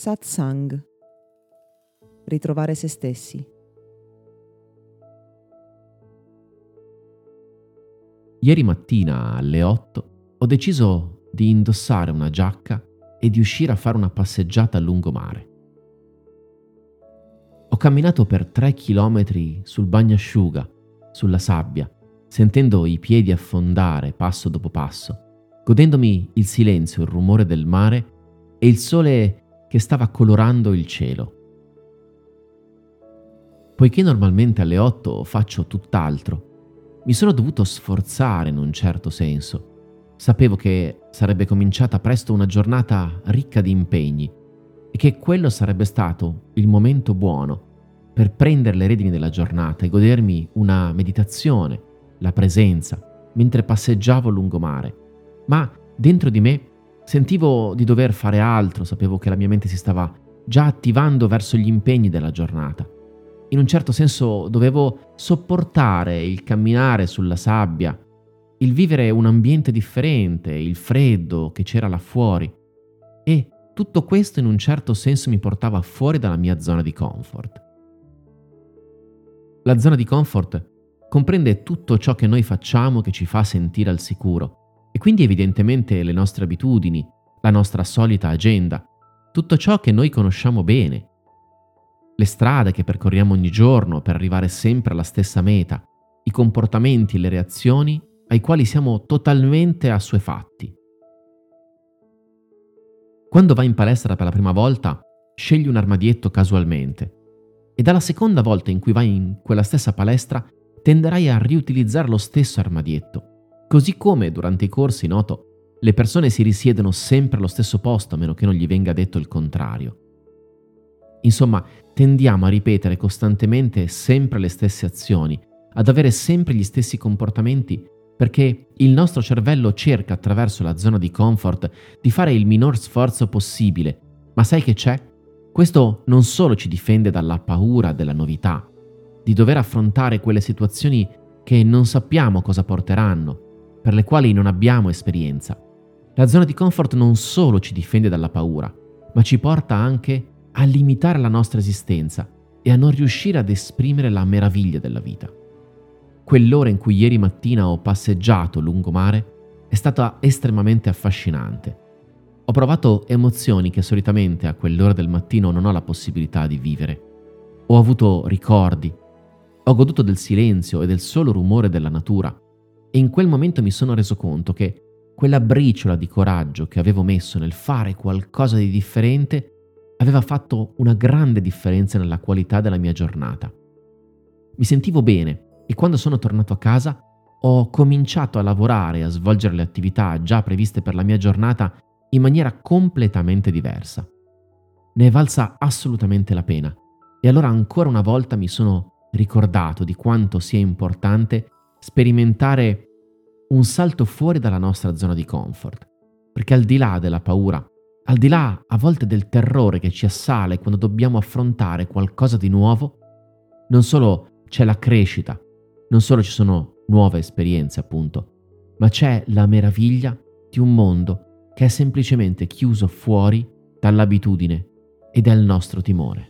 Satsang. Ritrovare se stessi. Ieri mattina alle 8 ho deciso di indossare una giacca e di uscire a fare una passeggiata a lungomare. Ho camminato per tre chilometri sul bagnasciuga, sulla sabbia, sentendo i piedi affondare passo dopo passo, godendomi il silenzio, il rumore del mare e il sole che stava colorando il cielo. Poiché normalmente alle 8 faccio tutt'altro, mi sono dovuto sforzare in un certo senso. Sapevo che sarebbe cominciata presto una giornata ricca di impegni e che quello sarebbe stato il momento buono per prendere le redini della giornata e godermi una meditazione, la presenza, mentre passeggiavo lungomare. Ma dentro di me sentivo di dover fare altro, sapevo che la mia mente si stava già attivando verso gli impegni della giornata. In un certo senso dovevo sopportare il camminare sulla sabbia, il vivere un ambiente differente, il freddo che c'era là fuori. E tutto questo in un certo senso mi portava fuori dalla mia zona di comfort. La zona di comfort comprende tutto ciò che noi facciamo che ci fa sentire al sicuro e quindi evidentemente le nostre abitudini, la nostra solita agenda, tutto ciò che noi conosciamo bene, le strade che percorriamo ogni giorno per arrivare sempre alla stessa meta, i comportamenti le reazioni ai quali siamo totalmente assuefatti. Quando vai in palestra per la prima volta, scegli un armadietto casualmente e dalla seconda volta in cui vai in quella stessa palestra tenderai a riutilizzare lo stesso armadietto. Così come durante i corsi, noto, le persone si risiedono sempre allo stesso posto a meno che non gli venga detto il contrario. Insomma, tendiamo a ripetere costantemente sempre le stesse azioni, ad avere sempre gli stessi comportamenti perché il nostro cervello cerca attraverso la zona di comfort di fare il minor sforzo possibile. Ma sai che c'è? Questo non solo ci difende dalla paura della novità, di dover affrontare quelle situazioni che non sappiamo cosa porteranno, per le quali non abbiamo esperienza. La zona di comfort non solo ci difende dalla paura, ma ci porta anche a limitare la nostra esistenza e a non riuscire ad esprimere la meraviglia della vita. Quell'ora in cui ieri mattina ho passeggiato lungomare è stata estremamente affascinante. Ho provato emozioni che solitamente a quell'ora del mattino non ho la possibilità di vivere. Ho avuto ricordi, ho goduto del silenzio e del solo rumore della natura e in quel momento mi sono reso conto che quella briciola di coraggio che avevo messo nel fare qualcosa di differente aveva fatto una grande differenza nella qualità della mia giornata. Mi sentivo bene e quando sono tornato a casa ho cominciato a lavorare e a svolgere le attività già previste per la mia giornata in maniera completamente diversa. Ne è valsa assolutamente la pena e allora ancora una volta mi sono ricordato di quanto sia importante sperimentare un salto fuori dalla nostra zona di comfort, perché al di là della paura, al di là a volte del terrore che ci assale quando dobbiamo affrontare qualcosa di nuovo, non solo c'è la crescita, non solo ci sono nuove esperienze appunto, ma c'è la meraviglia di un mondo che è semplicemente chiuso fuori dall'abitudine e dal nostro timore.